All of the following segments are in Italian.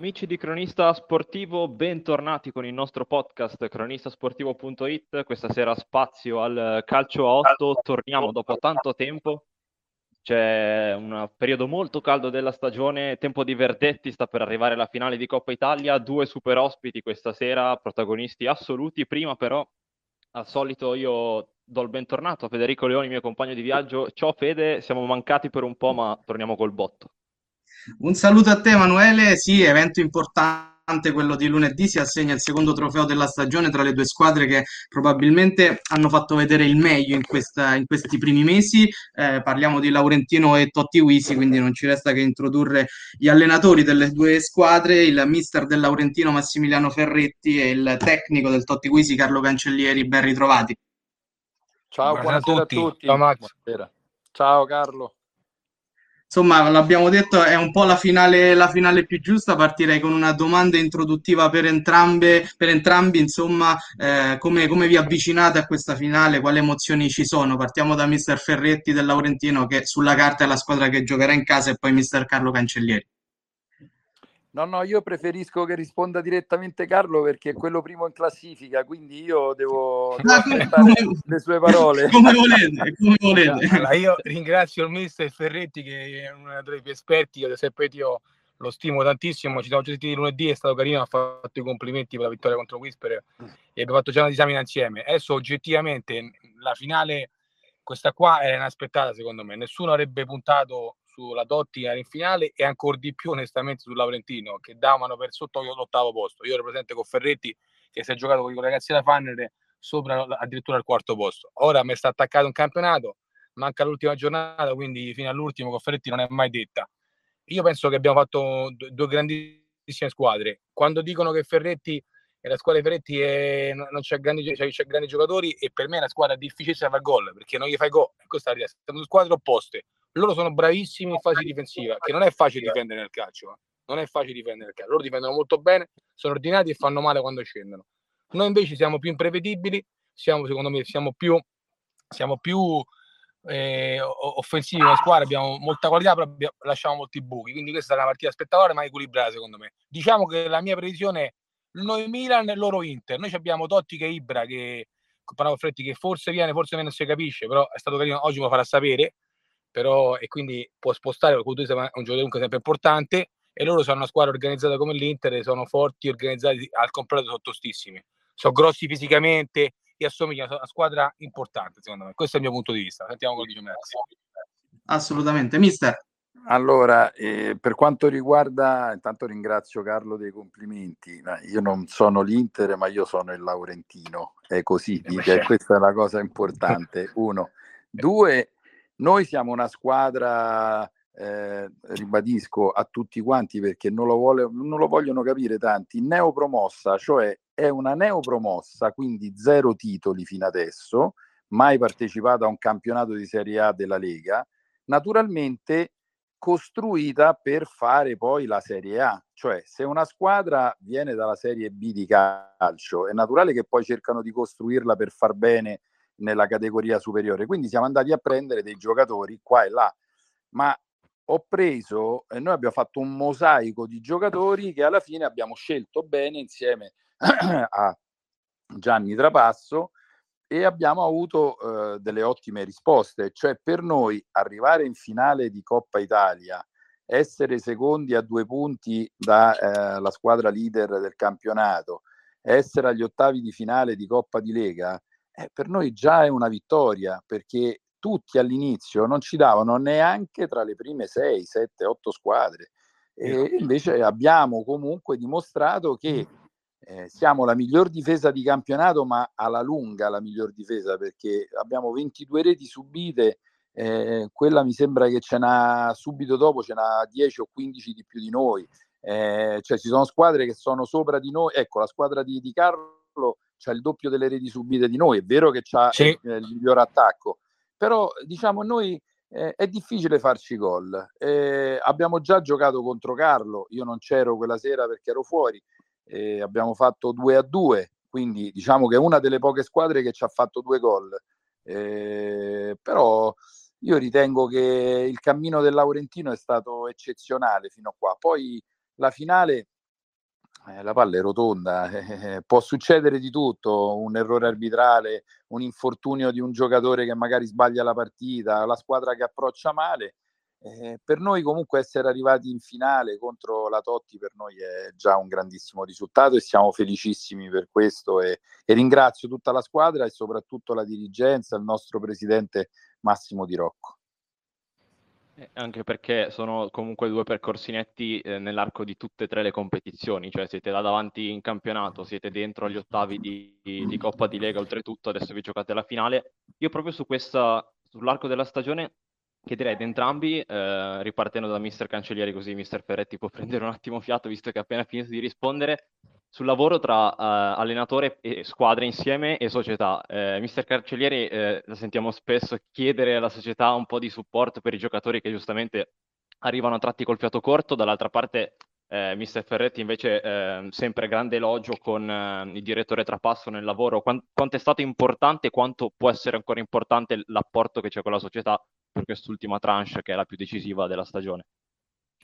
Amici di Cronista Sportivo, bentornati con il nostro podcast cronistasportivo.it. Questa sera spazio al calcio a 8, torniamo dopo tanto tempo. C'è un periodo molto caldo della stagione, tempo di verdetti, sta per arrivare la finale di Coppa Italia, due super ospiti questa sera, protagonisti assoluti. Prima però, al solito, io do il bentornato a Federico Leoni, mio compagno di viaggio. Ciao Fede, siamo mancati per un po', ma torniamo col botto. Un saluto a te Emanuele, sì, evento importante quello di lunedì, si assegna il secondo trofeo della stagione tra le due squadre che probabilmente hanno fatto vedere il meglio in, questa, in questi primi mesi. Eh, parliamo di Laurentino e Totti Wisi, quindi non ci resta che introdurre gli allenatori delle due squadre, il mister del Laurentino Massimiliano Ferretti e il tecnico del Totti Wisi Carlo Cancellieri, ben ritrovati. Ciao, buonasera, buonasera a tutti. A tutti. Ciao Max. Buonasera. Ciao Carlo. Insomma, l'abbiamo detto, è un po' la finale, la finale più giusta. Partirei con una domanda introduttiva per entrambe, per entrambi. Insomma, eh, come, come, vi avvicinate a questa finale? Quali emozioni ci sono? Partiamo da mister Ferretti del Laurentino, che sulla carta è la squadra che giocherà in casa, e poi mister Carlo Cancellieri. No, no, io preferisco che risponda direttamente Carlo perché è quello primo in classifica, quindi io devo, devo ah, come, le sue parole. Come volete, come volete. Allora, io ringrazio il mister Ferretti che è uno dei più esperti, io ad esempio io lo stimo tantissimo, ci siamo già sentiti lunedì, è stato carino, ha fatto i complimenti per la vittoria contro Whisper e abbiamo fatto già una disamina insieme. Adesso oggettivamente la finale, questa qua è inaspettata secondo me, nessuno avrebbe puntato sulla Dotti in finale e ancora di più onestamente sul Laurentino che davano per sotto l'ottavo posto. Io ero presente con Ferretti che si è giocato con i ragazzi da Fanner sopra addirittura al quarto posto. Ora mi sta attaccato un campionato, manca l'ultima giornata, quindi fino all'ultimo con Ferretti non è mai detta. Io penso che abbiamo fatto due grandissime squadre. Quando dicono che Ferretti e la squadra di Ferretti è, non c'è grandi, cioè, c'è grandi giocatori e per me è una squadra difficile da fare gol perché non gli fai gol. Questa Siamo squadre opposte loro sono bravissimi in fase difensiva, che non è facile difendere nel calcio, eh. non è facile difendere nel calcio. Loro difendono molto bene, sono ordinati e fanno male quando scendono. Noi invece siamo più imprevedibili, siamo, secondo me, siamo più, siamo più eh, offensivi come squadra, abbiamo molta qualità, però abbiamo, lasciamo molti buchi. Quindi questa è una partita spettacolare, ma equilibrata, secondo me. Diciamo che la mia previsione è noi Milan e loro Inter. Noi abbiamo Totti che Ibra, che Fretti, che forse viene, forse non si capisce, però è stato carino, oggi me lo farà sapere però e quindi può spostare perché tu sei un giocatore comunque sempre importante e loro sono una squadra organizzata come l'Inter sono forti, organizzati al completo, sono tostissimi sono grossi fisicamente e assomigliano a una squadra importante secondo me, questo è il mio punto di vista sentiamo quello che dice Max assolutamente, mister allora, eh, per quanto riguarda, intanto ringrazio Carlo dei complimenti. Io non sono l'Inter, ma io sono il Laurentino. È così, eh, dica, questa è la cosa importante. Uno. Due, noi siamo una squadra, eh, ribadisco a tutti quanti perché non lo, vuole, non lo vogliono capire tanti, neopromossa, cioè è una neopromossa, quindi zero titoli fino adesso, mai partecipato a un campionato di Serie A della Lega, naturalmente costruita per fare poi la Serie A, cioè se una squadra viene dalla Serie B di calcio, è naturale che poi cercano di costruirla per far bene nella categoria superiore. Quindi siamo andati a prendere dei giocatori qua e là, ma ho preso, e noi abbiamo fatto un mosaico di giocatori che alla fine abbiamo scelto bene insieme a Gianni Trapasso e abbiamo avuto eh, delle ottime risposte. Cioè per noi arrivare in finale di Coppa Italia, essere secondi a due punti dalla eh, squadra leader del campionato, essere agli ottavi di finale di Coppa di Lega, eh, per noi già è una vittoria perché tutti all'inizio non ci davano neanche tra le prime 6, 7, 8 squadre. E invece abbiamo comunque dimostrato che eh, siamo la miglior difesa di campionato ma alla lunga la miglior difesa perché abbiamo 22 reti subite eh, quella mi sembra che ce n'ha subito dopo ce n'ha 10 o 15 di più di noi. Eh, cioè ci sono squadre che sono sopra di noi ecco la squadra di, di Carlo c'ha il doppio delle reti subite di noi, è vero che c'ha sì. il, il miglior attacco, però diciamo noi eh, è difficile farci gol. Eh, abbiamo già giocato contro Carlo, io non c'ero quella sera perché ero fuori, eh, abbiamo fatto 2 a 2, quindi diciamo che è una delle poche squadre che ci ha fatto due gol. Eh, però io ritengo che il cammino del Laurentino è stato eccezionale fino a qua. Poi la finale Eh, la palla è rotonda, eh, può succedere di tutto, un errore arbitrale, un infortunio di un giocatore che magari sbaglia la partita, la squadra che approccia male. Eh, per noi comunque essere arrivati in finale contro la Totti per noi è già un grandissimo risultato e siamo felicissimi per questo e, e ringrazio tutta la squadra e soprattutto la dirigenza, il nostro presidente Massimo Di Rocco. Eh, anche perché sono comunque due percorsi netti eh, nell'arco di tutte e tre le competizioni, cioè siete là davanti in campionato, siete dentro agli ottavi di, di Coppa di Lega, oltretutto adesso vi giocate la finale. Io proprio su questa, sull'arco della stagione chiederei ad entrambi, eh, ripartendo da mister Cancellieri così mister Ferretti può prendere un attimo fiato visto che ha appena finito di rispondere, sul lavoro tra uh, allenatore e squadra insieme e società. Eh, mister Carcelieri, eh, la sentiamo spesso chiedere alla società un po' di supporto per i giocatori che giustamente arrivano a tratti col fiato corto, dall'altra parte eh, mister Ferretti invece eh, sempre grande elogio con eh, il direttore Trapasso nel lavoro. Quant- quanto è stato importante e quanto può essere ancora importante l'apporto che c'è con la società per quest'ultima tranche che è la più decisiva della stagione?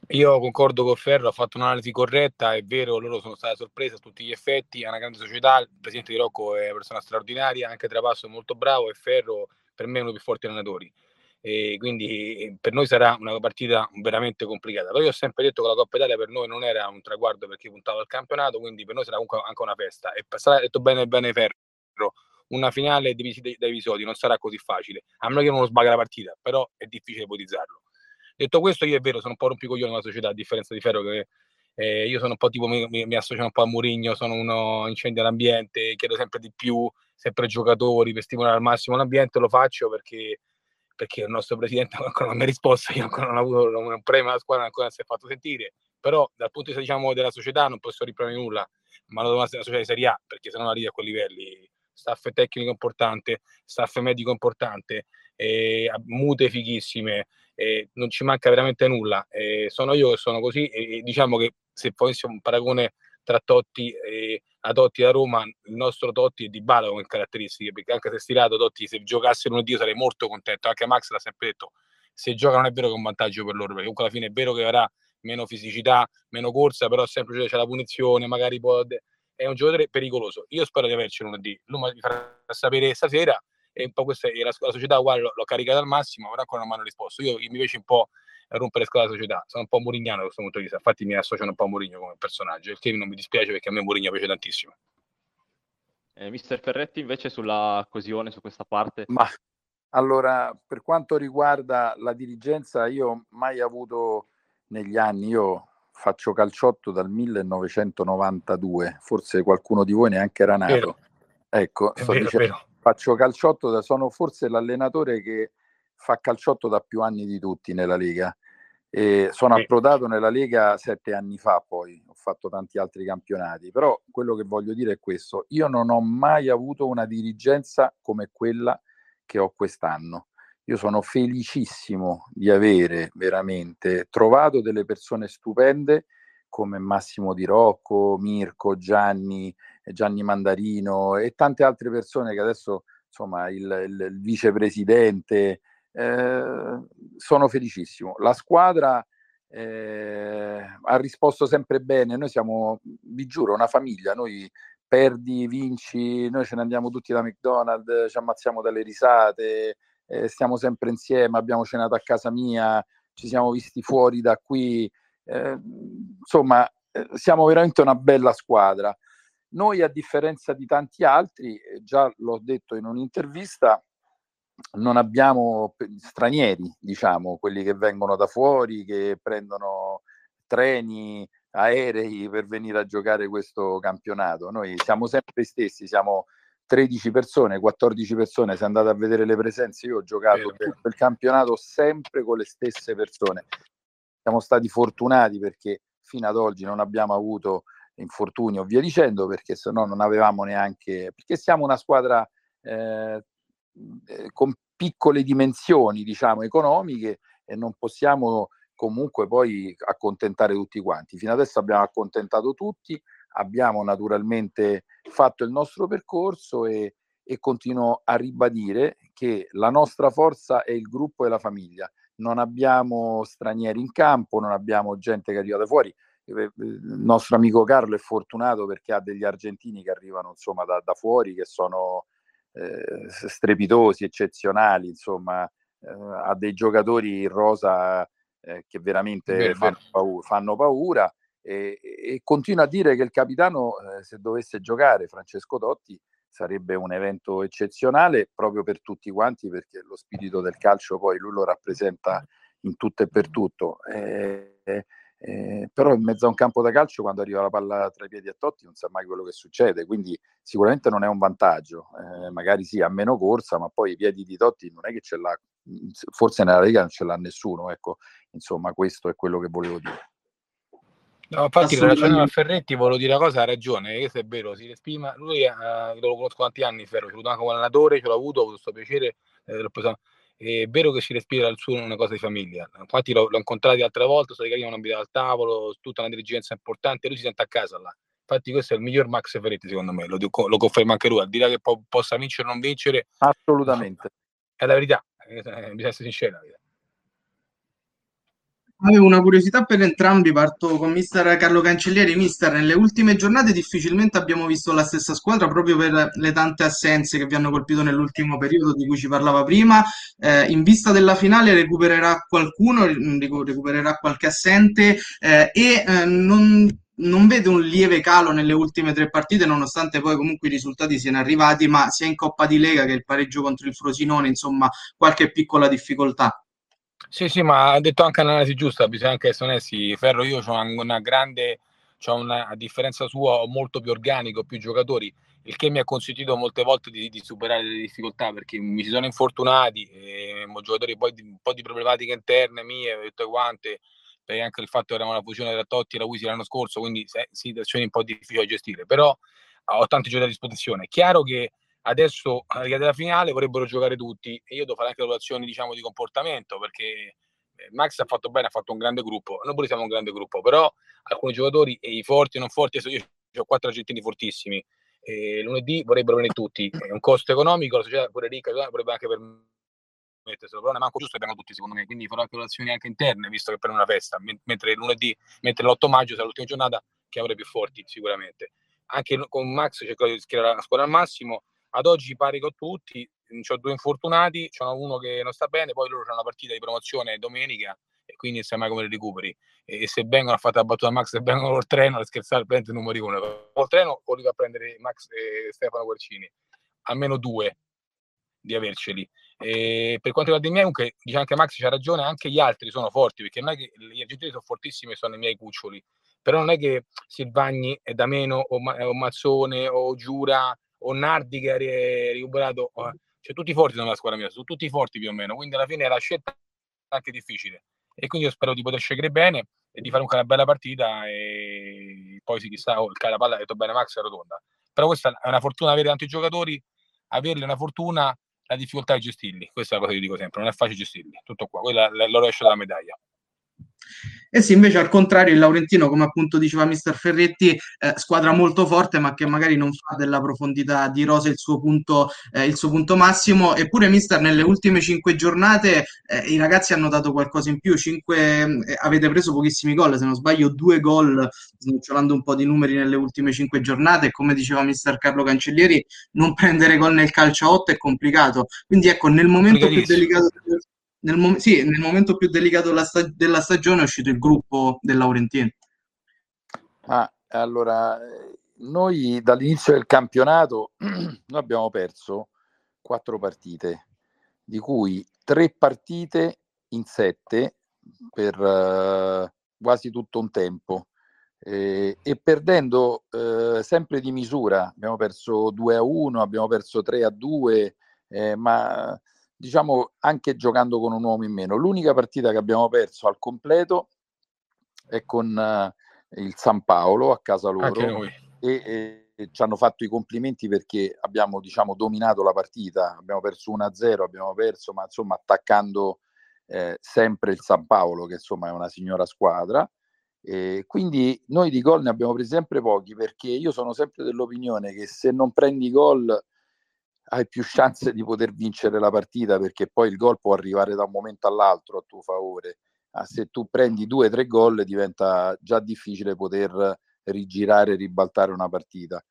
Io concordo con Ferro, ha fatto un'analisi corretta, è vero, loro sono state sorprese a tutti gli effetti, è una grande società, il presidente di Rocco è una persona straordinaria, anche Trapasso è molto bravo e Ferro per me è uno dei più forti allenatori. E quindi per noi sarà una partita veramente complicata. Però io ho sempre detto che la Coppa Italia per noi non era un traguardo perché puntava al campionato, quindi per noi sarà comunque anche una festa. E sarà detto bene bene Ferro, una finale divisi dai episodi non sarà così facile, a meno che non lo sbaga la partita, però è difficile ipotizzarlo. Detto questo, io è vero, sono un po' rompicoglione nella società, a differenza di Ferro, che eh, io sono un po' tipo, mi, mi, associo un po' a Murigno, sono uno incendia l'ambiente, chiedo sempre di più, sempre giocatori per stimolare al massimo l'ambiente, lo faccio perché, perché il nostro presidente ancora non mi ha risposto, io ancora non ho avuto un premio alla squadra, ancora non si è fatto sentire, però dal punto di vista diciamo, della società non posso riprendere nulla, ma non devo essere società di Serie A, perché se no arrivi a quei livelli, staff tecnico importante, staff medico importante, eh, mute fighissime, eh, non ci manca veramente nulla. Eh, sono io che sono così e, diciamo che se fosse un paragone tra Totti e a Totti da Roma, il nostro Totti è di Bala come caratteristiche, perché anche se stirato Totti, se giocasse lunedì sarei molto contento, anche Max l'ha sempre detto, se gioca non è vero che è un vantaggio per loro, perché comunque alla fine è vero che avrà meno fisicità, meno corsa, però sempre c'è la punizione, magari può... è un giocatore pericoloso. Io spero di averci lunedì, lui mi farà sapere stasera e un po' questa la, la società uguale l'ho, l'ho caricata al massimo, però ancora non mi hanno risposto. Io, mi feci un po' rompere scala la società, sono un po' murignano da questo punto di vista, infatti mi associano un po' a Murigno come personaggio, il che non mi dispiace perché a me Murigno piace tantissimo. Eh, Mister Ferretti invece sulla coesione, su questa parte? Ma allora, per quanto riguarda la dirigenza, io ho mai avuto negli anni, io faccio calciotto dal 1992, forse qualcuno di voi neanche era nato. Vero. Ecco, sto vero, dicendo, faccio calciotto, da, sono forse l'allenatore che fa calciotto da più anni di tutti nella Lega. E sono approdato nella Lega sette anni fa, poi ho fatto tanti altri campionati, però quello che voglio dire è questo, io non ho mai avuto una dirigenza come quella che ho quest'anno. Io sono felicissimo di avere veramente trovato delle persone stupende come Massimo Di Rocco, Mirko, Gianni, Gianni Mandarino e tante altre persone che adesso, insomma, il, il, il vicepresidente, eh, sono felicissimo. La squadra eh, ha risposto sempre bene, noi siamo, vi giuro, una famiglia, noi perdi, vinci, noi ce ne andiamo tutti da McDonald's, ci ammazziamo dalle risate, eh, stiamo sempre insieme, abbiamo cenato a casa mia, ci siamo visti fuori da qui, eh, insomma, eh, siamo veramente una bella squadra. Noi, a differenza di tanti altri, eh, già l'ho detto in un'intervista, non abbiamo stranieri, diciamo, quelli che vengono da fuori, che prendono treni, aerei per venire a giocare questo campionato. Noi siamo sempre gli stessi, siamo 13 persone, 14 persone, se andate a vedere le presenze, io ho giocato bene, tutto il campionato sempre con le stesse persone siamo stati fortunati perché fino ad oggi non abbiamo avuto infortuni o via dicendo, perché se no non avevamo neanche, perché siamo una squadra eh, eh, con piccole dimensioni, diciamo, economiche e non possiamo comunque poi accontentare tutti quanti. Fino adesso abbiamo accontentato tutti, abbiamo naturalmente fatto il nostro percorso e, e continuo a ribadire che la nostra forza è il gruppo e la famiglia non abbiamo stranieri in campo, non abbiamo gente che arriva da fuori. il nostro amico Carlo è fortunato perché ha degli argentini che arrivano insomma da, da fuori che sono eh, strepitosi, eccezionali, insomma eh, ha dei giocatori in rosa eh, che veramente fanno. Paura, fanno, paura, e, e continua a dire che il capitano eh, se dovesse giocare Francesco Totti sarebbe un evento eccezionale proprio per tutti quanti perché lo spirito del calcio poi lui lo rappresenta in tutto e per tutto. Eh, eh, però in mezzo a un campo da calcio quando arriva la palla tra i piedi a Totti non sa mai quello che succede, quindi sicuramente non è un vantaggio, eh, magari sì ha meno corsa, ma poi i piedi di Totti non è che ce l'ha, forse nella Lega non ce l'ha nessuno, ecco, insomma questo è quello che volevo dire. No, infatti, in relazione a Ferretti, volevo dire una cosa, ha ragione, questo è vero, si respima, lui eh, lo conosco tanti anni, Ferro, l'ho avuto anche come allenatore, ce l'ho avuto, ho avuto questo piacere, eh, è vero che si respira dal suo una cosa di famiglia. Infatti l'ho, l'ho incontrato altre volte, sono carino, abitati al tavolo, tutta una dirigenza importante, lui si sente a casa là. Infatti questo è il miglior Max Ferretti secondo me, lo, lo conferma anche lui, al di là che po- possa vincere o non vincere. Assolutamente. È la verità, eh, bisogna essere sinceri. Avevo una curiosità per entrambi, parto con mister Carlo Cancellieri. Mister, nelle ultime giornate difficilmente abbiamo visto la stessa squadra proprio per le tante assenze che vi hanno colpito nell'ultimo periodo di cui ci parlava prima. Eh, in vista della finale recupererà qualcuno, recupererà qualche assente eh, e eh, non, non vede un lieve calo nelle ultime tre partite, nonostante poi comunque i risultati siano arrivati, ma sia in Coppa di Lega che il pareggio contro il Frosinone, insomma, qualche piccola difficoltà. Sì, sì, ma ha detto anche un'analisi giusta, bisogna anche essere onesti. Ferro, io ho una, grande, ho una, a differenza sua, ho molto più organico, più giocatori, il che mi ha consentito molte volte di, di superare le difficoltà perché mi si sono infortunati, eh, giocatori poi di, un po' di problematiche interne mie, tutte quante, perché anche il fatto che eravamo una fusione tra Totti e la Wisi l'anno scorso, quindi situazioni un po' difficili da gestire, però ho tanti giocatori a disposizione. Chiaro che Adesso, alla finale, vorrebbero giocare tutti e io devo fare anche valutazioni diciamo, di comportamento perché eh, Max ha fatto bene, ha fatto un grande gruppo. Noi pure siamo un grande gruppo, però alcuni giocatori, i forti e non forti, io ho quattro argentini fortissimi. Lunedì vorrebbero venire tutti. È un costo economico, la società pure ricca vorrebbe anche permetterselo, però ne manco giusto vengono tutti secondo me. Quindi farò anche valutazioni anche interne, visto che per una festa, mentre lunedì, mentre l'8 maggio sarà l'ultima giornata che avrei più forti sicuramente. Anche con Max cerco di schierare la squadra al massimo ad oggi pari con tutti, ho due infortunati, c'è uno che non sta bene, poi loro hanno una partita di promozione domenica e quindi non sai mai come li recuperi. E se vengono a fare la battuta Max, se vengono col treno, a scherzare, prende il numero uno. Col treno o li va a prendere Max e Stefano Guercini? Almeno due di averceli. E per quanto riguarda i miei, comunque, dice anche Max c'ha ragione, anche gli altri sono forti, perché non è che gli argentini sono fortissimi e sono i miei cuccioli, però non è che Silvagni è da meno, o, o Mazzone, o Giura, o Nardi che ha recuperato, cioè tutti forti nella squadra mia, sono tutti forti più o meno, quindi alla fine la scelta è anche difficile. E quindi io spero di poter scegliere bene e di fare una bella partita e poi si chissà, oh, la palla ha detto bene Max è rotonda, però questa è una fortuna avere tanti giocatori, averli è una fortuna, la difficoltà è gestirli, questa è la cosa che io dico sempre, non è facile gestirli, tutto qua, quella è l'oro della medaglia. E sì, invece al contrario il Laurentino, come appunto diceva mister Ferretti, eh, squadra molto forte ma che magari non fa della profondità di rosa il suo punto, eh, il suo punto massimo. Eppure mister nelle ultime cinque giornate eh, i ragazzi hanno dato qualcosa in più, cinque, eh, avete preso pochissimi gol, se non sbaglio due gol, snocciolando un po' di numeri nelle ultime cinque giornate e come diceva mister Carlo Cancellieri, non prendere gol nel calcio a 8 è complicato. Quindi ecco, nel momento più delicato nel, mom- sì, nel momento più delicato della, sta- della, stagione è uscito il gruppo del Laurentino. Ah, allora, noi dall'inizio del campionato noi abbiamo perso quattro partite, di cui tre partite in sette per uh, quasi tutto un tempo. Eh, e perdendo eh, sempre di misura, abbiamo perso 2 a 1, abbiamo perso 3 a 2, eh, ma diciamo anche giocando con un uomo in meno. L'unica partita che abbiamo perso al completo è con uh, il San Paolo a casa loro e, e, ci hanno fatto i complimenti perché abbiamo diciamo dominato la partita, abbiamo perso 1-0, abbiamo perso ma insomma attaccando eh, sempre il San Paolo che insomma è una signora squadra. E quindi noi di gol ne abbiamo presi sempre pochi perché io sono sempre dell'opinione che se non prendi gol hai più chance di poter vincere la partita perché poi il gol può arrivare da un momento all'altro a tuo favore. ah, se tu prendi due o tre gol diventa già difficile poter rigirare e ribaltare una partita.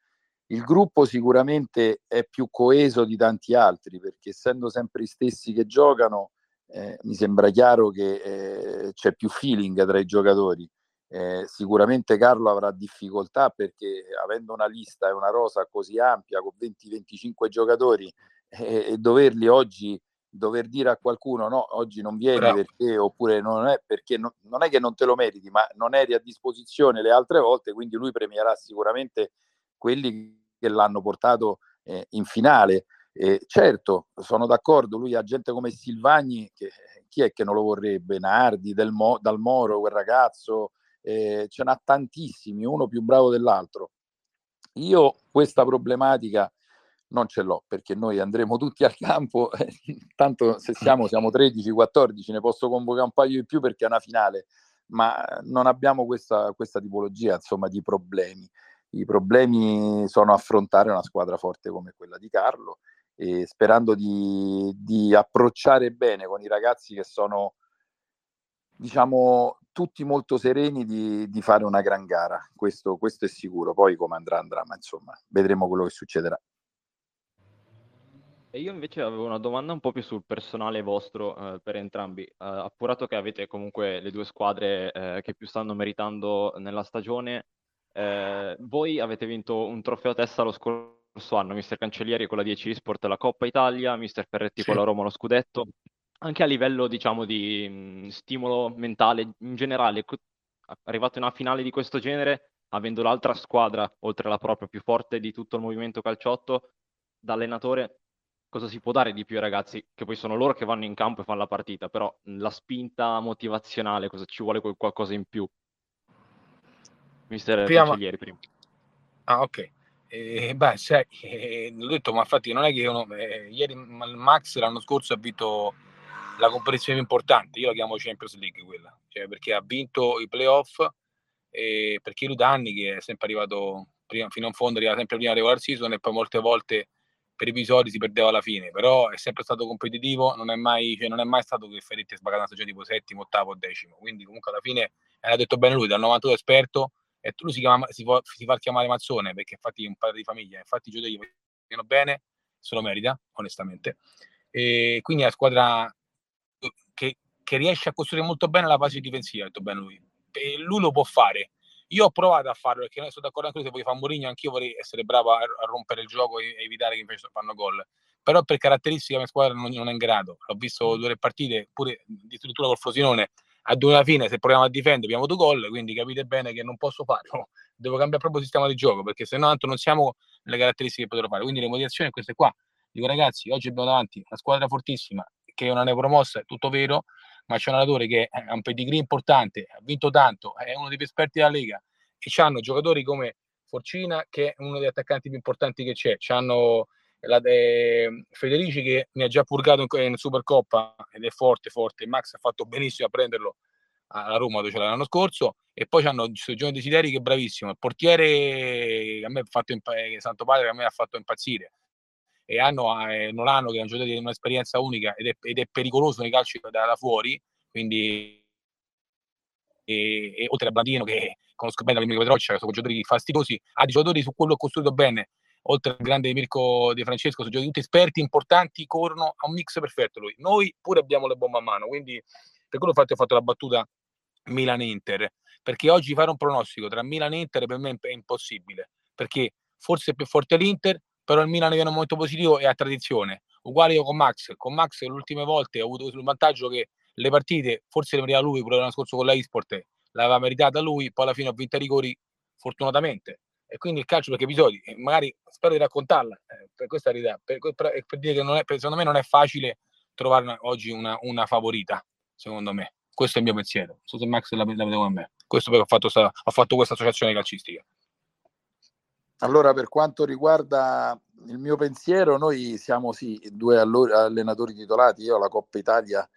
Il gruppo sicuramente è più coeso di tanti altri perché essendo sempre gli stessi che giocano eh, mi sembra chiaro che eh, c'è più feeling tra i giocatori. Eh, sicuramente Carlo avrà difficoltà perché avendo una lista e una rosa così ampia con 20-25 giocatori eh, e doverli oggi dover dire a qualcuno no, oggi non vieni Bravo. perché oppure non è perché no, non è che non te lo meriti, ma non eri a disposizione le altre volte, quindi lui premierà sicuramente quelli che l'hanno portato eh, in finale. Eh, certo, sono d'accordo, lui ha gente come Silvagni, che, chi è che non lo vorrebbe? Nardi, Del Mo, Dal Moro, quel ragazzo, eh, ce n'ha tantissimi, uno più bravo dell'altro. Io questa problematica non ce l'ho perché noi andremo tutti al campo, tanto se siamo, siamo 13-14, ne posso convocare un paio di più perché è una finale, ma non abbiamo questa, questa tipologia insomma, di problemi. I problemi sono affrontare una squadra forte come quella di Carlo e sperando di, di approcciare bene con i ragazzi che sono diciamo tutti molto sereni di, di fare una gran gara, questo, questo, è sicuro, poi come andrà andrà, ma insomma vedremo quello che succederà. E io invece avevo una domanda un po' più sul personale vostro eh, per entrambi, eh, appurato che avete comunque le due squadre eh, che più stanno meritando nella stagione, eh, voi avete vinto un trofeo a testa lo scorso anno, mister Cancellieri con la 10 Sport la Coppa Italia, mister Ferretti sì. con la Roma lo scudetto, anche a livello diciamo di mh, stimolo mentale in generale, arrivato in una finale di questo genere, avendo l'altra squadra, oltre alla propria, più forte di tutto il movimento calciotto, da allenatore cosa si può dare di più ai ragazzi, che poi sono loro che vanno in campo e fanno la partita, però la spinta motivazionale, cosa ci vuole qualcosa in più? Mister prima... Cancellieri prima. Ah, ok. Eh, beh, sai, eh, l'ho detto, ma infatti non è che io, eh, ieri Max l'anno scorso ha vinto la competizione importante, io la chiamo Champions League quella, cioè perché ha vinto i playoff, eh, perché lui da anni che è sempre arrivato prima, fino in fondo, arriva sempre prima regular season e poi molte volte per episodi si perdeva alla fine, però è sempre stato competitivo, non è mai, cioè non è mai stato che Ferretti è sbagato una stagione tipo settimo, ottavo, decimo, quindi comunque alla fine ha detto bene lui, dal 92 esperto, e lui si, chiama, si, fa, si fa chiamare Mazzone perché infatti è un padre di famiglia, infatti i giocatori vanno bene, se lo merita, onestamente, e quindi una squadra che, riesce a costruire molto bene la fase difensiva, ha detto bene lui, e lui lo può fare, io ho provato a farlo perché non sono d'accordo anche lui, se vuoi fare Mourinho anch'io vorrei essere bravo a, a, rompere il gioco e evitare che invece fanno gol. Però per caratteristica la mia squadra non, non è in grado. L'ho visto due o tre partite, pure addirittura col Frosinone, a due alla fine se proviamo a difendere abbiamo due gol, quindi capite bene che non posso farlo. Devo cambiare proprio il sistema di gioco perché se no tanto non siamo nelle caratteristiche che potrò fare. Quindi le motivazioni queste qua. Dico ragazzi, oggi abbiamo davanti una squadra fortissima che è una neopromossa, è tutto vero, ma c'è un allenatore che ha un pedigree importante, ha vinto tanto, è uno dei più esperti della Lega, e hanno giocatori come Forcina, che è uno degli attaccanti più importanti che c'è, hanno la, eh, Federici che mi ha già purgato in, in, Supercoppa ed è forte, forte. Max ha fatto benissimo a prenderlo alla Roma dove c'era l'anno scorso. E poi hanno Giorgio Desideri che è bravissimo. Il portiere a me ha fatto impa- eh, Santo Padre a me ha fatto impazzire e hanno eh, Nolano che è un di un'esperienza unica ed è, ed è pericoloso nei calci da, da fuori quindi e, e oltre a Blandino che conosco bene Mirko Petroccia, sono giocatori fastidiosi, ha giocatori su quello costruito bene, oltre al grande Mirko Di Francesco, sono giocatori tutti esperti, importanti, corrono, ha un mix perfetto lui. Noi pure abbiamo le bombe a mano, quindi per quello infatti ho fatto la battuta Milan-Inter, perché oggi fare un pronostico tra Milan e Inter per me è impossibile, perché forse è più forte l'Inter, però il Milan viene un momento positivo e ha tradizione. Uguale io con Max, con Max le ultime volte ho avuto il vantaggio che le partite, forse le meritava lui, pure l'anno scorso con la eSport, l'aveva meritata lui, poi alla fine ho vinto i rigori fortunatamente. E quindi il calcio perché episodi, magari spero di raccontarla, eh, per questa verità, per, per, per, dire che non è, secondo me non è facile trovare una, oggi una, una, favorita, secondo me. Questo è il mio pensiero. Non so se Max la, la vede con me. Questo perché ho fatto, sta, ho fatto questa associazione calcistica. Allora, per quanto riguarda il mio pensiero, noi siamo sì due allenatori titolati. Io la Coppa Italia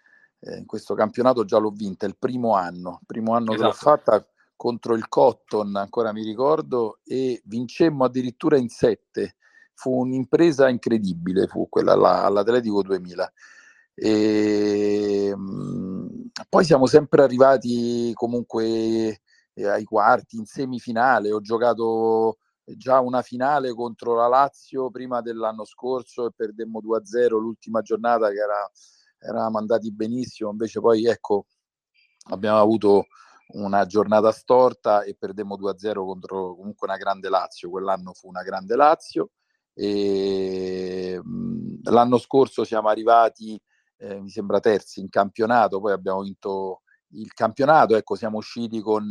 eh, in questo campionato già l'ho vinta il primo anno, primo anno esatto. che l'ho esatto. fatta contro il Cotton, ancora mi ricordo, e vincemmo addirittura in sette. Fu un'impresa incredibile, fu quella là, all'Atletico 2000. E, ehm, poi siamo sempre arrivati comunque eh, ai quarti, in semifinale. Ho giocato già una finale contro la Lazio prima dell'anno scorso e perdemmo 2-0 l'ultima giornata che era, eravamo andati benissimo, invece poi ecco abbiamo avuto una giornata storta e perdemmo 2-0 contro comunque una grande Lazio, quell'anno fu una grande Lazio e l'anno scorso siamo arrivati eh, mi sembra terzi in campionato, poi abbiamo vinto il campionato, ecco siamo usciti con,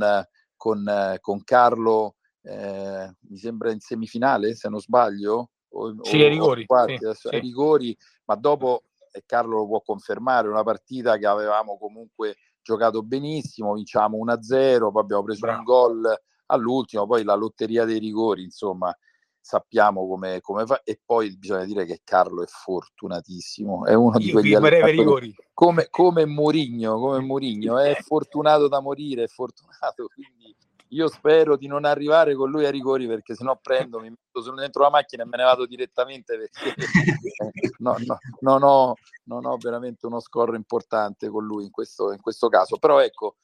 con, con Carlo eh, mi sembra in semifinale, se non sbaglio. O, sì, ai rigori. Quarti, sì, sì. rigori, ma dopo, e Carlo lo può confermare, una partita che avevamo comunque giocato benissimo, vinciamo 1-0, poi abbiamo preso Bravo. un gol all'ultimo, poi la lotteria dei rigori, insomma, sappiamo come, come fa e poi bisogna dire che Carlo è fortunatissimo, è uno di quegli allenatori come, come Murigno, come Murigno, è fortunato da morire, è fortunato, quindi io spero di non arrivare con lui a rigori perché sennò prendo, mi metto solo dentro la macchina e me ne vado direttamente perché no, no, non, ho, non, ho, veramente uno score importante con lui in questo, in questo caso. Però ecco,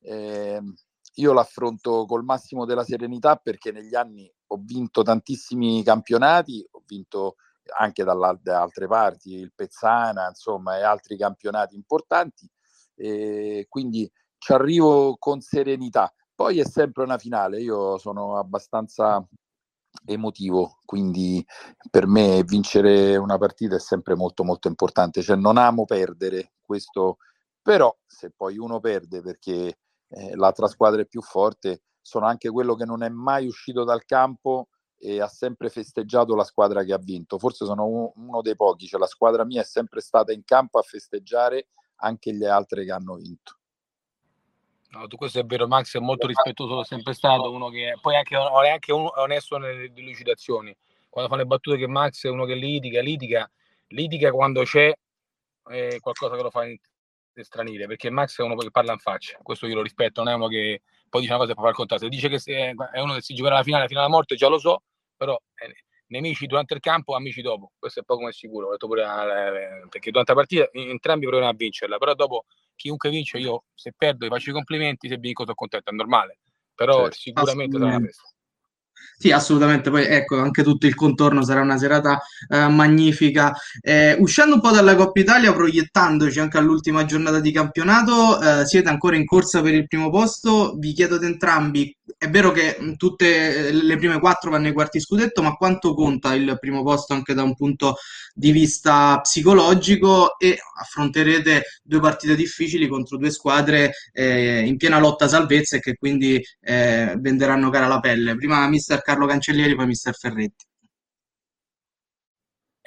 eh, io l'affronto col massimo della serenità perché negli anni ho vinto tantissimi campionati, ho vinto anche da altre parti, il Pezzana, insomma, e altri campionati importanti, e quindi ci arrivo con serenità poi è sempre una finale, io sono abbastanza emotivo, quindi per me vincere una partita è sempre molto molto importante, cioè non amo perdere questo, però se poi uno perde perché eh, l'altra squadra è più forte, sono anche quello che non è mai uscito dal campo e ha sempre festeggiato la squadra che ha vinto. Forse sono uno, dei pochi, cioè la squadra mia è sempre stata in campo a festeggiare anche le altre che hanno vinto. No, tu questo è vero, Max è molto rispettoso, è sempre stato uno che poi anche, è anche un, onesto nelle delucidazioni. Quando fa le battute che Max è uno che litiga, litiga, litiga quando c'è eh, qualcosa che lo fa stranire, perché Max è uno che parla in faccia, questo io lo rispetto, non è uno che poi dice una cosa e poi fa il contrario. Se dice che è uno che si giocherà la finale fino alla morte, già lo so, però eh, nemici durante il campo, amici dopo, questo è poco ma sicuro, pure, eh, perché durante la partita entrambi provano a vincerla, però dopo chiunque vince, io se perdo vi faccio i complimenti, se vinco sono contento, è normale, però certo. sicuramente sarà una festa. Sì, assolutamente. Poi ecco, anche tutto il contorno sarà una serata eh, magnifica. Eh, uscendo un po' dalla Coppa Italia, proiettandoci anche all'ultima giornata di campionato, eh, siete ancora in corsa per il primo posto. Vi chiedo ad entrambi, è vero che tutte le prime quattro vanno ai quarti scudetto, ma quanto conta il primo posto anche da un punto di vista psicologico e affronterete due partite difficili contro due squadre eh, in piena lotta salvezza e che quindi eh, venderanno cara la pelle. Prima mister Carlo Cancellieri, poi mister Ferretti.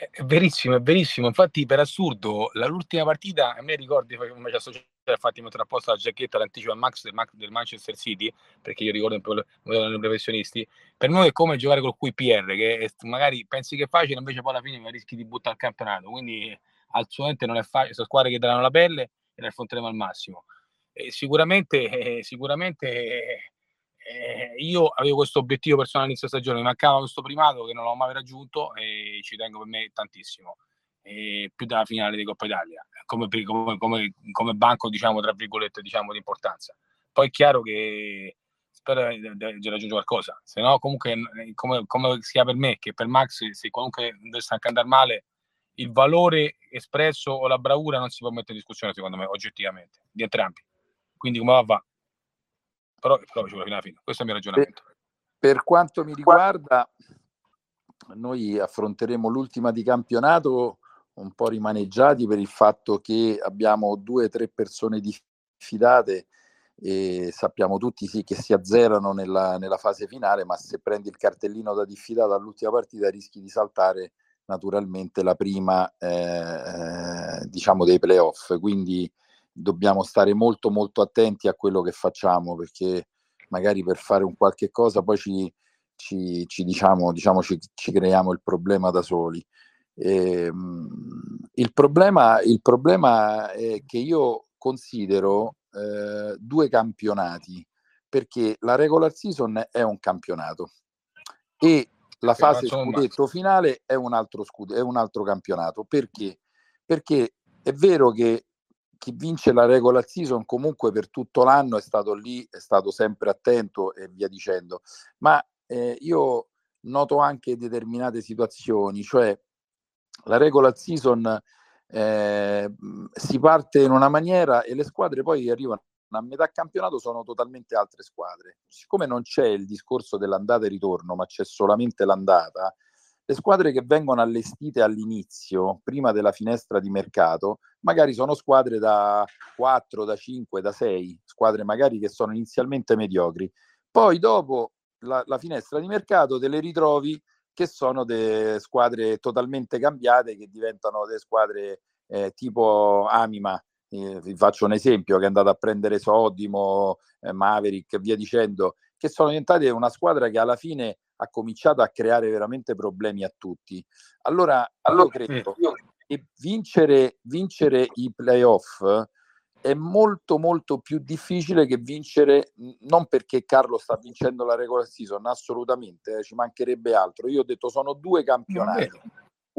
È verissimo, è verissimo. Infatti, per assurdo, l'ultima partita, a me ricordi come ci associamo, infatti mettere apposta la giacchetta l'anticipo a Max del, del, Manchester City, perché io ricordo i professionisti, per noi è come giocare col QPR, che è, magari pensi che è facile, invece poi alla fine rischi di buttare il campionato. Quindi assolutamente non è facile, sono squadre che daranno la pelle e le affronteremo al massimo. E sicuramente, eh, sicuramente eh, eh, io avevo questo obiettivo personale all'inizio stagione, mi mancava questo primato che non l'ho mai raggiunto e ci tengo per me tantissimo, e più della finale di Coppa Italia, come, come, come, come banco diciamo tra virgolette diciamo, di importanza. Poi è chiaro che spero di, di raggiungere qualcosa, se no comunque come, come sia per me che per Max, se comunque dovesse anche andare male, il valore espresso o la bravura non si può mettere in discussione secondo me oggettivamente, di entrambi. Quindi come va va però, però ci vuole fino alla fine. Questo è il mio ragionamento. Per, per quanto mi riguarda, noi affronteremo l'ultima di campionato un po' rimaneggiati per il fatto che abbiamo due o tre persone diffidate e sappiamo tutti sì che si azzerano nella, nella, fase finale, ma se prendi il cartellino da diffidata all'ultima partita rischi di saltare naturalmente la prima eh, diciamo dei playoff. Quindi dobbiamo stare molto molto attenti a quello che facciamo perché magari per fare un qualche cosa poi ci, ci, ci diciamo, diciamo ci, ci, creiamo il problema da soli. E, ehm, il, problema, il problema è che io considero eh, due campionati perché la regular season è un campionato e la fase scudetto finale è un altro, scudo, è un altro campionato perché? Perché è vero che chi vince la regular season comunque per tutto l'anno è stato lì, è stato sempre attento e via dicendo. Ma eh, io noto anche determinate situazioni, cioè la regular season eh, si parte in una maniera e le squadre poi arrivano a metà campionato sono totalmente altre squadre. Siccome non c'è il discorso dell'andata e ritorno, ma c'è solamente l'andata, le squadre che vengono allestite all'inizio, prima della finestra di mercato, magari sono squadre da 4, da 5, da 6, squadre magari che sono inizialmente mediocri. Poi dopo la, la finestra di mercato te le ritrovi che sono delle squadre totalmente cambiate, che diventano delle squadre eh, tipo Anima. Eh, vi faccio un esempio che è andato a prendere Sodimo, eh, Maverick e via dicendo, che sono diventate una squadra che alla fine ha cominciato a creare veramente problemi a tutti. Allora, allora credo che vincere, vincere i playoff è molto molto più difficile che vincere non perché Carlo sta vincendo la regular season assolutamente eh, ci mancherebbe altro io ho detto sono due campionati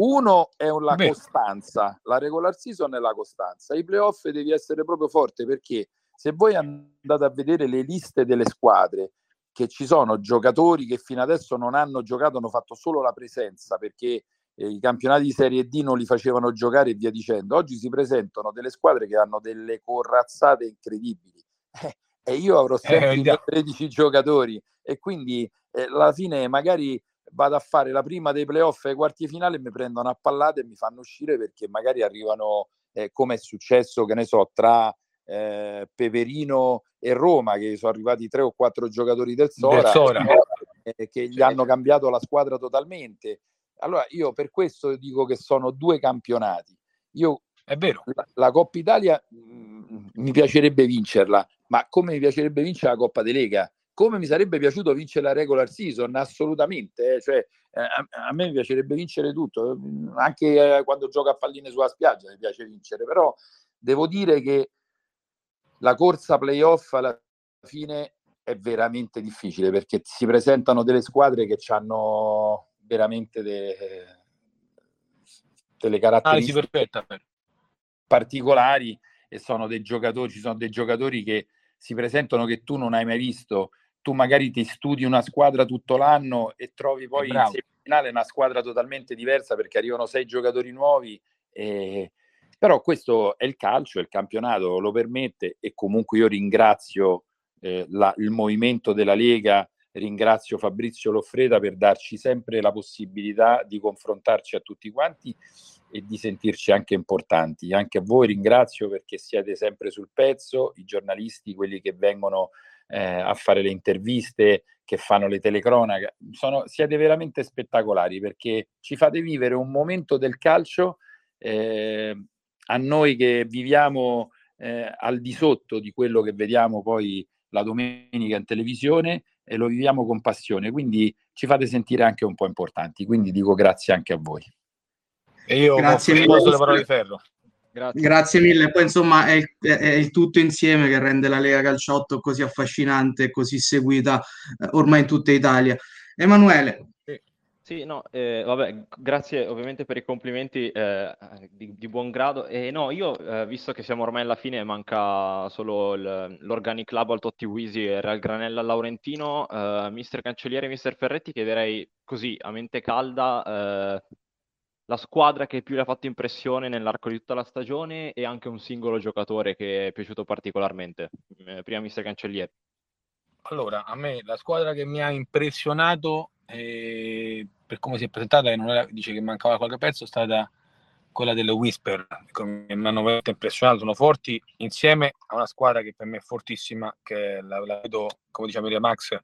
uno è la Beh. costanza la regular season è la costanza i playoff devi essere proprio forte perché se voi andate a vedere le liste delle squadre che ci sono giocatori che fino adesso non hanno giocato hanno fatto solo la presenza perché eh, i campionati di Serie D non li facevano giocare e via dicendo. Oggi si presentano delle squadre che hanno delle corazzate incredibili. Eh, e io avrò eh, sempre eh, 13 giocatori. E quindi eh, alla fine magari vado a fare la prima dei playoff ai quarti finali e mi prendono a pallate e mi fanno uscire perché magari arrivano eh, come è successo, che ne so, tra Peperino e Roma, che sono arrivati tre o quattro giocatori del Sora, del Sora. Eh, che gli hanno cambiato la squadra totalmente. Allora io per questo dico che sono due campionati. Io è vero. La, la Coppa Italia mh, mm, mi piacerebbe vincerla, ma come mi piacerebbe vincere la Coppa di Lega? Come mi sarebbe piaciuto vincere la regular season? Assolutamente. Eh. Cioè, eh, a, a, me vicerebbe vincere tutto, anche eh, quando gioco a palline sulla spiaggia mi piace vincere, però devo dire che la corsa playoff alla fine è veramente difficile perché si presentano delle squadre che hanno veramente de, delle caratteristiche particolari e sono dei giocatori, ci sono dei giocatori che si presentano che tu non hai mai visto. Tu magari ti studi una squadra tutto l'anno e trovi poi in semifinale una squadra totalmente diversa perché arrivano sei giocatori nuovi. E... Però questo è il calcio, il campionato lo permette e comunque io ringrazio eh, la, il movimento della Lega ringrazio Fabrizio Loffreda per darci sempre la possibilità di confrontarci a tutti quanti e di sentirci anche importanti. Anche a voi ringrazio perché siete sempre sul pezzo, i giornalisti, quelli che vengono eh, a fare le interviste, che fanno le telecronache, sono, siete veramente spettacolari perché ci fate vivere un momento del calcio eh, a noi che viviamo eh, al di sotto di quello che vediamo poi la domenica in televisione e lo viviamo con passione, quindi ci fate sentire anche un po' importanti, quindi dico grazie anche a voi. E io grazie mille le parole di ferro. Grazie. grazie. mille, poi insomma è, è, il tutto insieme che rende la Lega Calciotto così affascinante e così seguita eh, ormai in tutta Italia. Emanuele, sì, no, eh, vabbè, grazie ovviamente per i complimenti eh, di, di, buon grado. E no, io, eh, visto che siamo ormai alla fine, manca solo il, l'Organic Club al Totti Wisi e Real Granella al Laurentino, eh, mister Cancelliere e mister Ferretti, chiederei così, a mente calda, eh, la squadra che più le ha fatto impressione nell'arco di tutta la stagione e anche un singolo giocatore che è piaciuto particolarmente. Eh, prima mister Cancelliere. Allora, a me la squadra che mi ha impressionato eh, per come si è presentata e non era, dice che mancava qualche pezzo è stata quella delle Whisper che mi hanno veramente impressionato sono forti insieme a una squadra che per me è fortissima che la, la vedo come diceva Maria Max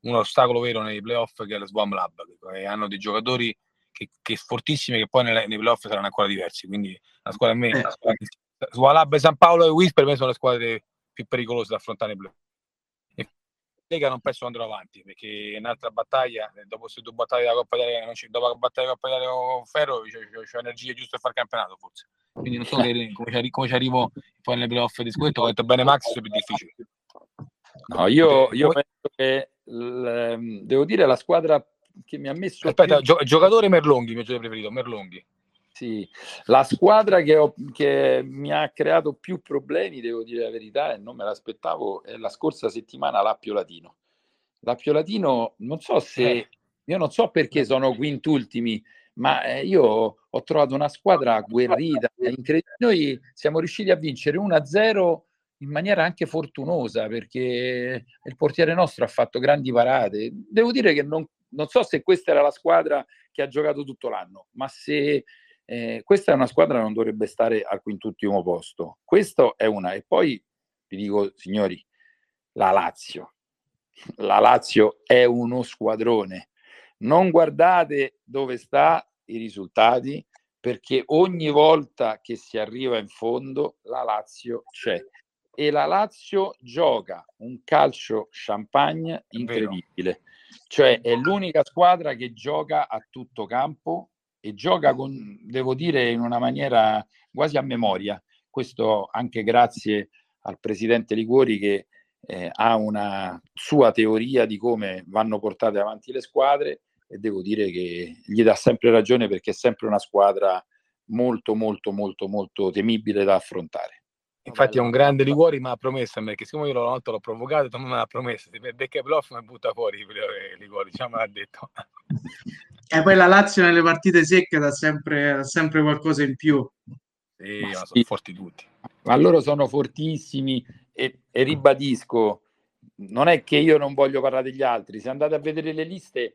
un ostacolo vero nei playoff che è lo Swam Lab che hanno dei giocatori che, che fortissimi che poi nei, nei playoff saranno ancora diversi quindi la squadra a me eh. Swam Lab, San Paolo e Whisper per me sono le squadre più pericolose da affrontare nei playoff Lega non penso andrò avanti perché è un'altra battaglia eh, dopo queste due battaglie della Coppa Italia dopo la battaglia della Coppa Italia con Ferro c'è energie giuste per fare campionato forse. Quindi non so che, come, ci, arrivo poi nelle playoff di scudetto. Ho detto bene Max è più difficile. No io, io penso che l, ehm, devo dire la squadra che mi ha messo aspetta più... giocatore Merlonghi mio giocatore preferito Merlonghi Sì, la squadra che, ho, che, mi ha creato più problemi, devo dire la verità, e non me l'aspettavo, è la scorsa settimana l'Appio Latino. L'Appio Latino, non so se, eh. io non so perché sono quintultimi, ma eh, io ho trovato una squadra agguerrita, incredibile. Noi siamo riusciti a vincere 1-0 in maniera anche fortunosa perché il portiere nostro ha fatto grandi parate. Devo dire che non, non so se questa era la squadra che ha giocato tutto l'anno, ma se eh, questa è una squadra che non dovrebbe stare al quintultimo posto. Questo è una. E poi vi dico, signori, la Lazio. La Lazio è uno squadrone. Non guardate dove sta i risultati, perché ogni volta che si arriva in fondo la Lazio c'è. E la Lazio gioca un calcio champagne incredibile. Cioè è l'unica squadra che gioca a tutto campo e gioca con, devo dire, in una maniera quasi a memoria. Questo anche grazie al presidente Liguori che eh, ha una sua teoria di come vanno portate avanti le squadre e devo dire che gli dà sempre ragione perché è sempre una squadra molto molto molto molto temibile da affrontare. Infatti è un grande Liguori, ma ha promesso a me che siccome io una volta l'ho provocato, non me l'ha promesso, se becca playoff mi butta fuori Liguori, diciamo l'ha detto. E poi la Lazio nelle partite secche dà sempre, sempre qualcosa in più. Sì, ma sono sì. forti tutti. Ma loro sono fortissimi e, e, ribadisco, non è che io non voglio parlare degli altri, se andate a vedere le liste,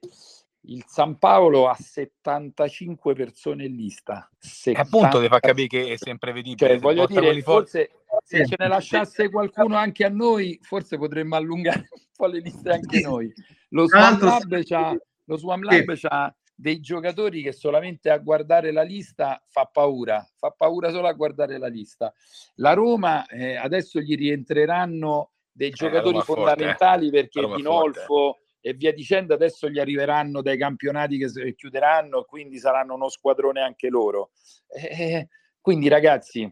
il San Paolo ha 75 persone in lista. 70... appunto ti fa capire che è sempre vedibile. Cioè, voglio dire, forse se ce ne lasciasse qualcuno anche a noi, forse potremmo allungare un po' le liste anche noi. Lo Swam Lab c'ha, lo Swam Lab c'ha dei giocatori che solamente a guardare la lista fa paura, fa paura solo a guardare la lista. La Roma eh, adesso gli rientreranno dei eh, giocatori eh, fondamentali forte, perché Dinolfo e via dicendo adesso gli arriveranno dai campionati che chiuderanno, quindi saranno uno squadrone anche loro. Eh, quindi ragazzi,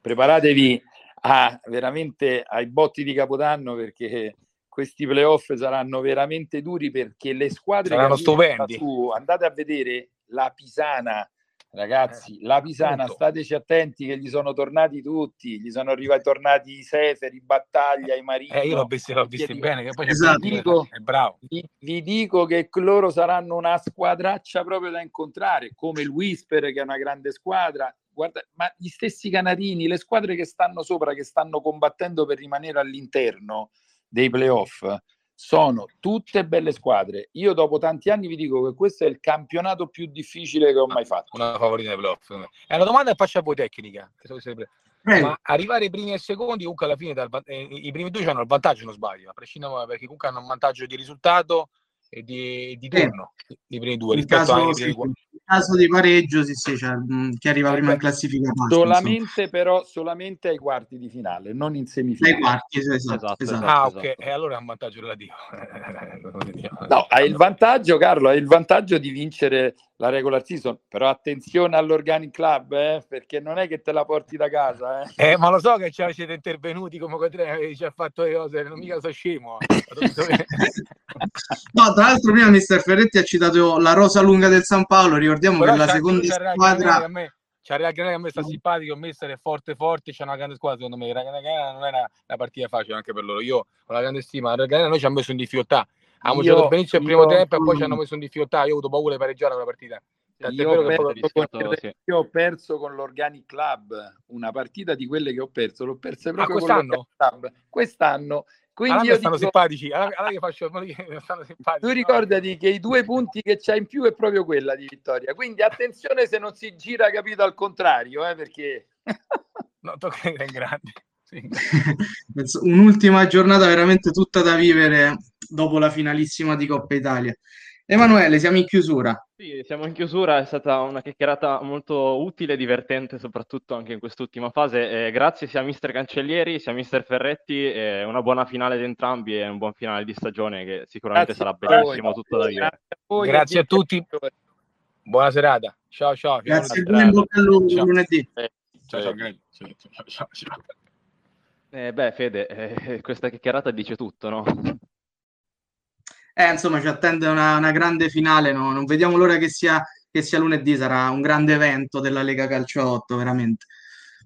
preparatevi a, veramente ai botti di Capodanno perché questi playoff saranno veramente duri perché le squadre saranno stupendi. Su, andate a vedere la Pisana, ragazzi, eh, la Pisana, appunto. stateci attenti che gli sono tornati tutti, gli sono arrivati tornati i Seferi, Battaglia, i Marini. Eh, io l'ho visto, l'ho visto bene, che poi esatto. vi, dico, è bravo. Vi, vi, dico che loro saranno una squadraccia proprio da incontrare, come il Whisper che è una grande squadra, guarda, ma gli stessi Canarini, le squadre che stanno sopra, che stanno combattendo per rimanere all'interno, dei playoff sono tutte belle squadre. Io dopo tanti anni vi dico che questo è il campionato più difficile che ho mai fatto. Una favorita dei playoff. È una domanda che faccia poi tecnica. Ma arrivare ai primi e secondi, comunque alla fine dal, eh, i primi due hanno il vantaggio, non sbaglio, a prescindere perché comunque hanno un vantaggio di risultato e di, di turno, eh, i primi due rispetto caso, ai primi sì, caso di pareggio sì, sì, cioè, mm, chi arriva prima in classifica solamente insomma. però solamente ai quarti di finale non in semifinale. Ai quarti esatto, esatto, esatto, ah ok e allora è un vantaggio relativo no hai il vantaggio Carlo hai il vantaggio di vincere la regular season, però attenzione all'Organic Club, eh, perché non è che te la porti da casa. Eh, eh ma lo so che ci siete intervenuti come Cotrone, ci ha fatto le cose, non mica so scemo. no, tra l'altro prima Mister Ferretti ha citato la rosa lunga del San Paolo, ricordiamo però che la seconda squadra... A me, c'è la Granada che a me sta simpatico, il mister è forte forte, c'è una grande squadra, secondo me la Granada non era una partita facile anche per loro. Io ho la grande stima, la Granada noi ci ha messo in difficoltà Abbiamo giocato benissimo il primo tempo e poi ci hanno messo in difficoltà. Io ho avuto paura di pareggiare quella partita. Io ho, perso, sì. io ho, perso, con l'Organic Club una partita di quelle che ho perso, l'ho persa proprio ah, quest'anno? Club. Quest'anno. Quindi allora io stanno dico, simpatici, allora, allora che faccio, stanno simpatici. Tu ricordati no? che i due punti che c'hai in più è proprio quella di vittoria. Quindi attenzione se non si gira, capito al contrario, eh, perché no, tocca in grande. Sì. Un'ultima giornata veramente tutta da vivere dopo la finalissima di Coppa Italia. Emanuele, siamo in chiusura. Sì, siamo in chiusura, è stata una chiacchierata molto utile e divertente, soprattutto anche in quest'ultima fase. Eh, grazie sia a mister Cancellieri sia a mister Ferretti, eh, una buona finale di entrambi e un buon finale di stagione che sicuramente grazie sarà bellissimo tutto da vivere. Grazie a, voi, grazie a tutti, buona serata. Ciao ciao. Grazie, buon bocca al lupo lunedì. Ciao ciao. ciao, ciao, ciao. Eh, beh, Fede, eh, questa chiacchierata dice tutto, no? Eh, insomma, ci attende una, una grande finale, no? non vediamo l'ora che sia, che sia lunedì, sarà un grande evento della Lega Calcio 8, veramente.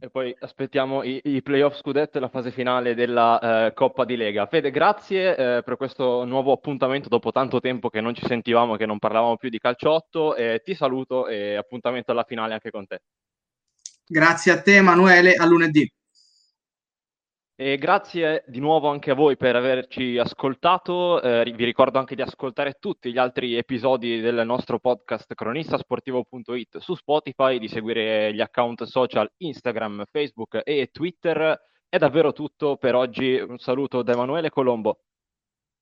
E poi aspettiamo i, i playoff scudetto e la fase finale della eh, Coppa di Lega. Fede, grazie eh, per questo nuovo appuntamento dopo tanto tempo che non ci sentivamo, che non parlavamo più di calcio 8. Eh, ti saluto e appuntamento alla finale anche con te. Grazie a te Emanuele, a lunedì. E grazie di nuovo anche a voi per averci ascoltato. Eh, vi ricordo anche di ascoltare tutti gli altri episodi del nostro podcast cronistasportivo.it su Spotify, di seguire gli account social Instagram, Facebook e Twitter. È davvero tutto per oggi. Un saluto da Emanuele Colombo.